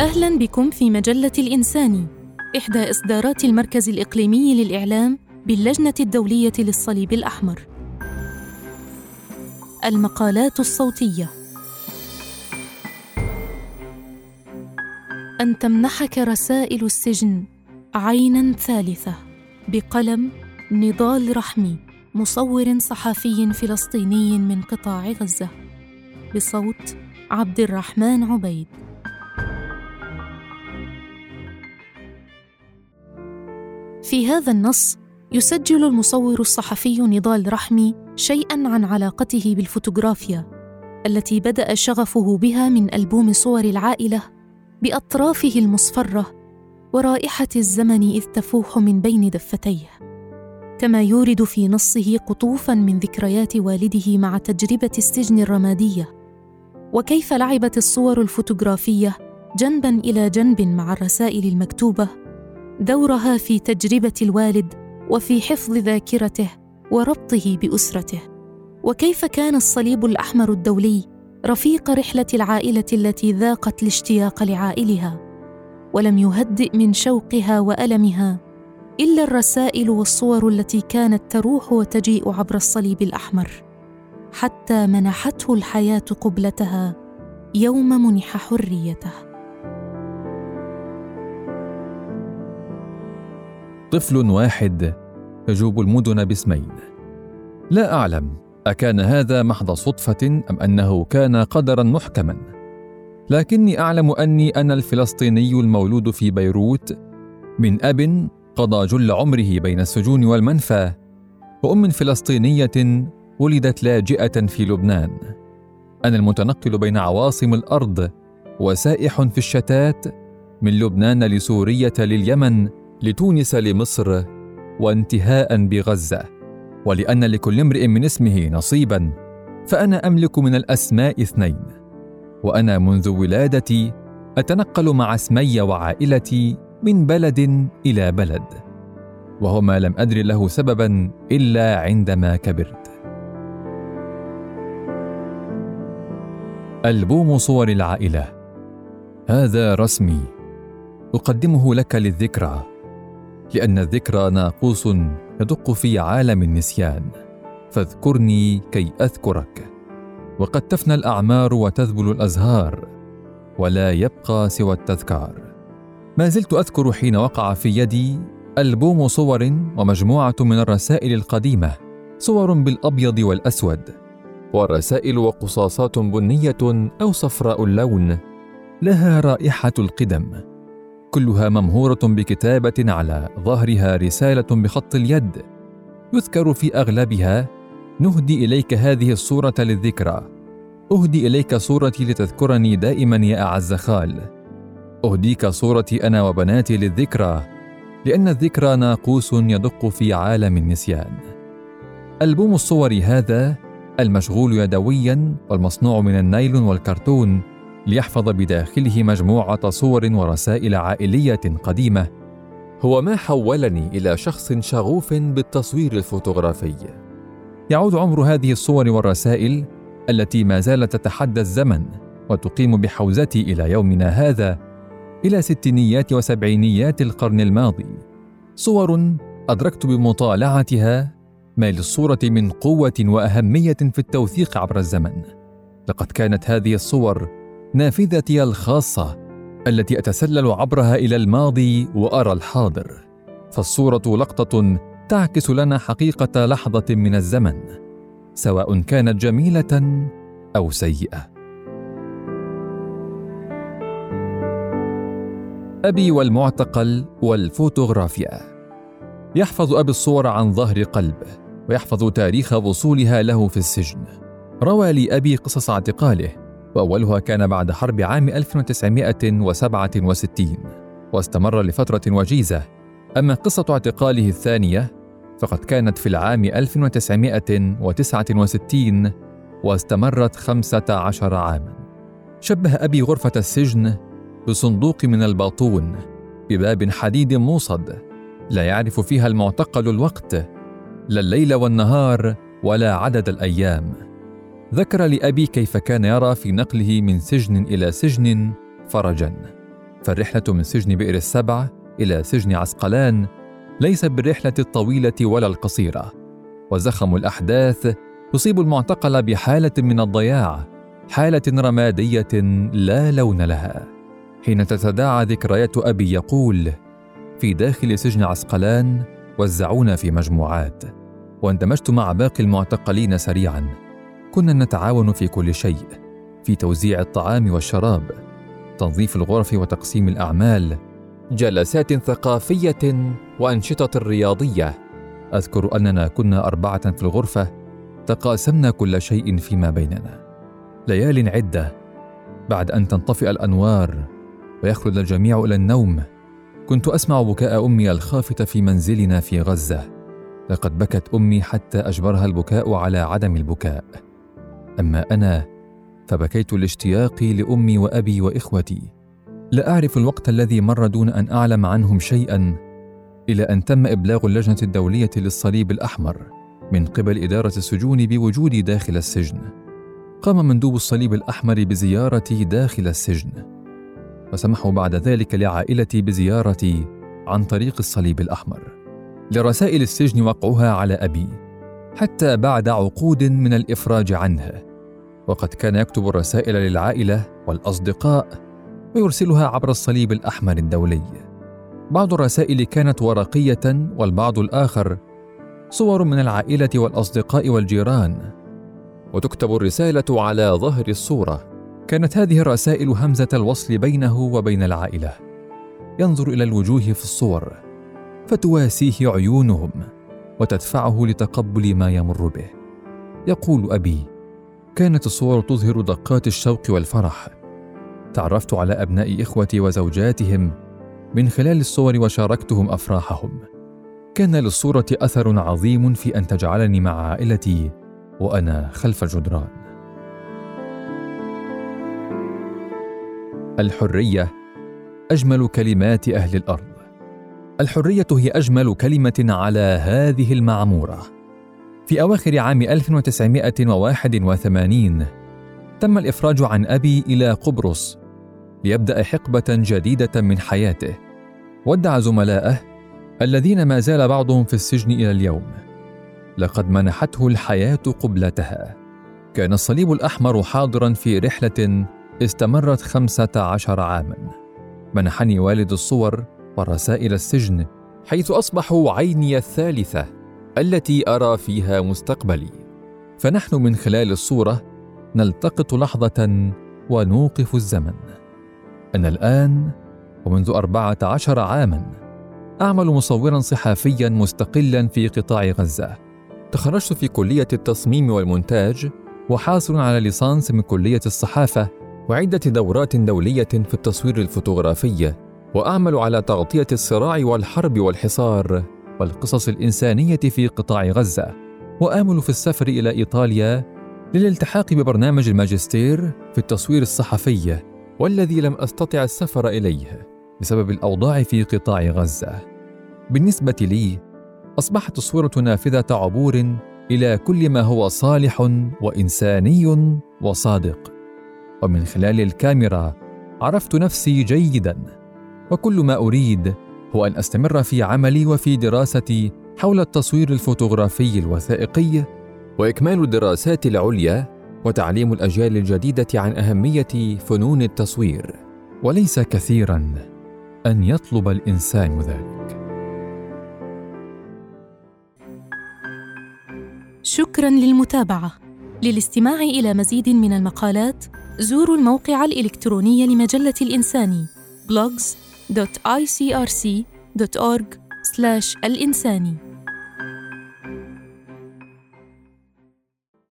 أهلا بكم في مجلة الإنساني إحدى إصدارات المركز الإقليمي للإعلام باللجنة الدولية للصليب الأحمر. المقالات الصوتية. أن تمنحك رسائل السجن عينا ثالثة بقلم نضال رحمي مصور صحفي فلسطيني من قطاع غزة. بصوت عبد الرحمن عبيد. في هذا النص يسجل المصور الصحفي نضال رحمي شيئا عن علاقته بالفوتوغرافيا التي بدأ شغفه بها من ألبوم صور العائلة بأطرافه المصفرة ورائحة الزمن إذ تفوح من بين دفتيه. كما يورد في نصه قطوفا من ذكريات والده مع تجربة السجن الرمادية. وكيف لعبت الصور الفوتوغرافية جنبا إلى جنب مع الرسائل المكتوبة دورها في تجربة الوالد وفي حفظ ذاكرته وربطه بأسرته. وكيف كان الصليب الأحمر الدولي رفيق رحلة العائلة التي ذاقت الاشتياق لعائلها؟ ولم يهدئ من شوقها وألمها إلا الرسائل والصور التي كانت تروح وتجيء عبر الصليب الأحمر. حتى منحته الحياة قبلتها يوم منح حريته. طفل واحد يجوب المدن باسمين. لا أعلم أكان هذا محض صدفة أم أنه كان قدرا محكما. لكني أعلم أني أنا الفلسطيني المولود في بيروت من أب قضى جل عمره بين السجون والمنفى وأم فلسطينية ولدت لاجئة في لبنان. أنا المتنقل بين عواصم الأرض وسائح في الشتات من لبنان لسورية لليمن لتونس لمصر وانتهاء بغزة. ولأن لكل امرئ من اسمه نصيبا فأنا أملك من الأسماء اثنين. وأنا منذ ولادتي أتنقل مع اسمي وعائلتي من بلد إلى بلد. وهو ما لم أدر له سببا إلا عندما كبرت. ألبوم صور العائلة. هذا رسمي. أقدمه لك للذكرى. لأن الذكرى ناقوس يدق في عالم النسيان. فاذكرني كي أذكرك. وقد تفنى الأعمار وتذبل الأزهار ولا يبقى سوى التذكار. ما زلت أذكر حين وقع في يدي ألبوم صور ومجموعة من الرسائل القديمة صور بالأبيض والأسود ورسائل وقصاصات بنية أو صفراء اللون لها رائحة القدم. كلها ممهورة بكتابة على ظهرها رسالة بخط اليد. يذكر في أغلبها نهدي إليك هذه الصورة للذكرى. أهدي إليك صورتي لتذكرني دائما يا أعز خال. أهديك صورتي أنا وبناتي للذكرى لأن الذكرى ناقوس يدق في عالم النسيان. ألبوم الصور هذا المشغول يدويا والمصنوع من النايلون والكرتون ليحفظ بداخله مجموعة صور ورسائل عائلية قديمة. هو ما حولني إلى شخص شغوف بالتصوير الفوتوغرافي. يعود عمر هذه الصور والرسائل التي ما زالت تتحدى الزمن وتقيم بحوزتي إلى يومنا هذا إلى ستينيات وسبعينيات القرن الماضي. صور أدركت بمطالعتها ما للصورة من قوة وأهمية في التوثيق عبر الزمن. لقد كانت هذه الصور نافذتي الخاصة التي أتسلل عبرها إلى الماضي وأرى الحاضر. فالصورة لقطة تعكس لنا حقيقة لحظة من الزمن سواء كانت جميلة أو سيئة. أبي والمعتقل والفوتوغرافيا. يحفظ أبي الصور عن ظهر قلب ويحفظ تاريخ وصولها له في السجن. روى لي أبي قصص اعتقاله وأولها كان بعد حرب عام 1967 واستمر لفترة وجيزة. أما قصة اعتقاله الثانية فقد كانت في العام 1969 واستمرت 15 عاما. شبه أبي غرفة السجن بصندوق من الباطون بباب حديد موصد لا يعرف فيها المعتقل الوقت لا الليل والنهار ولا عدد الأيام. ذكر لأبي كيف كان يرى في نقله من سجن إلى سجن فرجا. فالرحلة من سجن بئر السبع إلى سجن عسقلان ليس بالرحلة الطويلة ولا القصيرة. وزخم الأحداث يصيب المعتقل بحالة من الضياع حالة رمادية لا لون لها. حين تتداعى ذكريات أبي يقول في داخل سجن عسقلان وزعونا في مجموعات واندمجت مع باقي المعتقلين سريعا. كنا نتعاون في كل شيء في توزيع الطعام والشراب تنظيف الغرف وتقسيم الأعمال جلسات ثقافية وأنشطة رياضية. أذكر أننا كنا أربعة في الغرفة تقاسمنا كل شيء فيما بيننا. ليال عدة بعد أن تنطفئ الأنوار ويخلد الجميع إلى النوم كنت أسمع بكاء أمي الخافته في منزلنا في غزة. لقد بكت أمي حتى أجبرها البكاء على عدم البكاء. أما أنا فبكيت الاشتياق لأمي وأبي وإخوتي. لا أعرف الوقت الذي مر دون أن أعلم عنهم شيئا إلى أن تم إبلاغ اللجنة الدولية للصليب الأحمر من قبل إدارة السجون بوجودي داخل السجن. قام مندوب الصليب الأحمر بزيارتي داخل السجن. وسمحوا بعد ذلك لعائلتي بزيارتي عن طريق الصليب الأحمر. لرسائل السجن وقعها على أبي حتى بعد عقود من الإفراج عنه. وقد كان يكتب الرسائل للعائلة والأصدقاء ويرسلها عبر الصليب الأحمر الدولي. بعض الرسائل كانت ورقية والبعض الآخر صور من العائلة والأصدقاء والجيران. وتكتب الرسالة على ظهر الصورة. كانت هذه الرسائل همزة الوصل بينه وبين العائلة. ينظر إلى الوجوه في الصور فتواسيه عيونهم وتدفعه لتقبل ما يمر به. يقول أبي كانت الصور تظهر دقات الشوق والفرح. تعرفت على أبناء إخوتي وزوجاتهم من خلال الصور وشاركتهم أفراحهم. كان للصورة أثر عظيم في أن تجعلني مع عائلتي وأنا خلف الجدران الحرية أجمل كلمات أهل الأرض. الحرية هي أجمل كلمة على هذه المعمورة. في أواخر عام 1981 تم الإفراج عن أبي إلى قبرص ليبدأ حقبة جديدة من حياته. ودع زملائه الذين ما زال بعضهم في السجن إلى اليوم. لقد منحته الحياة قبلتها. كان الصليب الأحمر حاضرا في رحلة استمرت خمسة عشر عاما. منحني والد الصور ورسائل السجن حيث أصبحوا عيني الثالثة. التي أرى فيها مستقبلي. فنحن من خلال الصورة نلتقط لحظة ونوقف الزمن. أنا الآن ومنذ أربعة عشر عاما أعمل مصورا صحفيا مستقلا في قطاع غزة. تخرجت في كلية التصميم والمونتاج وحاصل على ليسانس من كلية الصحافة وعدة دورات دولية في التصوير الفوتوغرافي. وأعمل على تغطية الصراع والحرب والحصار والقصص الإنسانية في قطاع غزة. وآمل في السفر إلى إيطاليا للالتحاق ببرنامج الماجستير في التصوير الصحفي والذي لم أستطع السفر إليه بسبب الأوضاع في قطاع غزة. بالنسبة لي أصبحت الصورة نافذة عبور إلى كل ما هو صالح وإنساني وصادق. ومن خلال الكاميرا عرفت نفسي جيدا وكل ما أريد هو أن أستمر في عملي وفي دراستي حول التصوير الفوتوغرافي الوثائقي وإكمال الدراسات العليا وتعليم الأجيال الجديدة عن أهمية فنون التصوير. وليس كثيرا أن يطلب الإنسان ذلك. شكرا للمتابعة. للاستماع إلى مزيد من المقالات زوروا الموقع الإلكتروني لمجلة الانساني blogs.icrc.org/الإنساني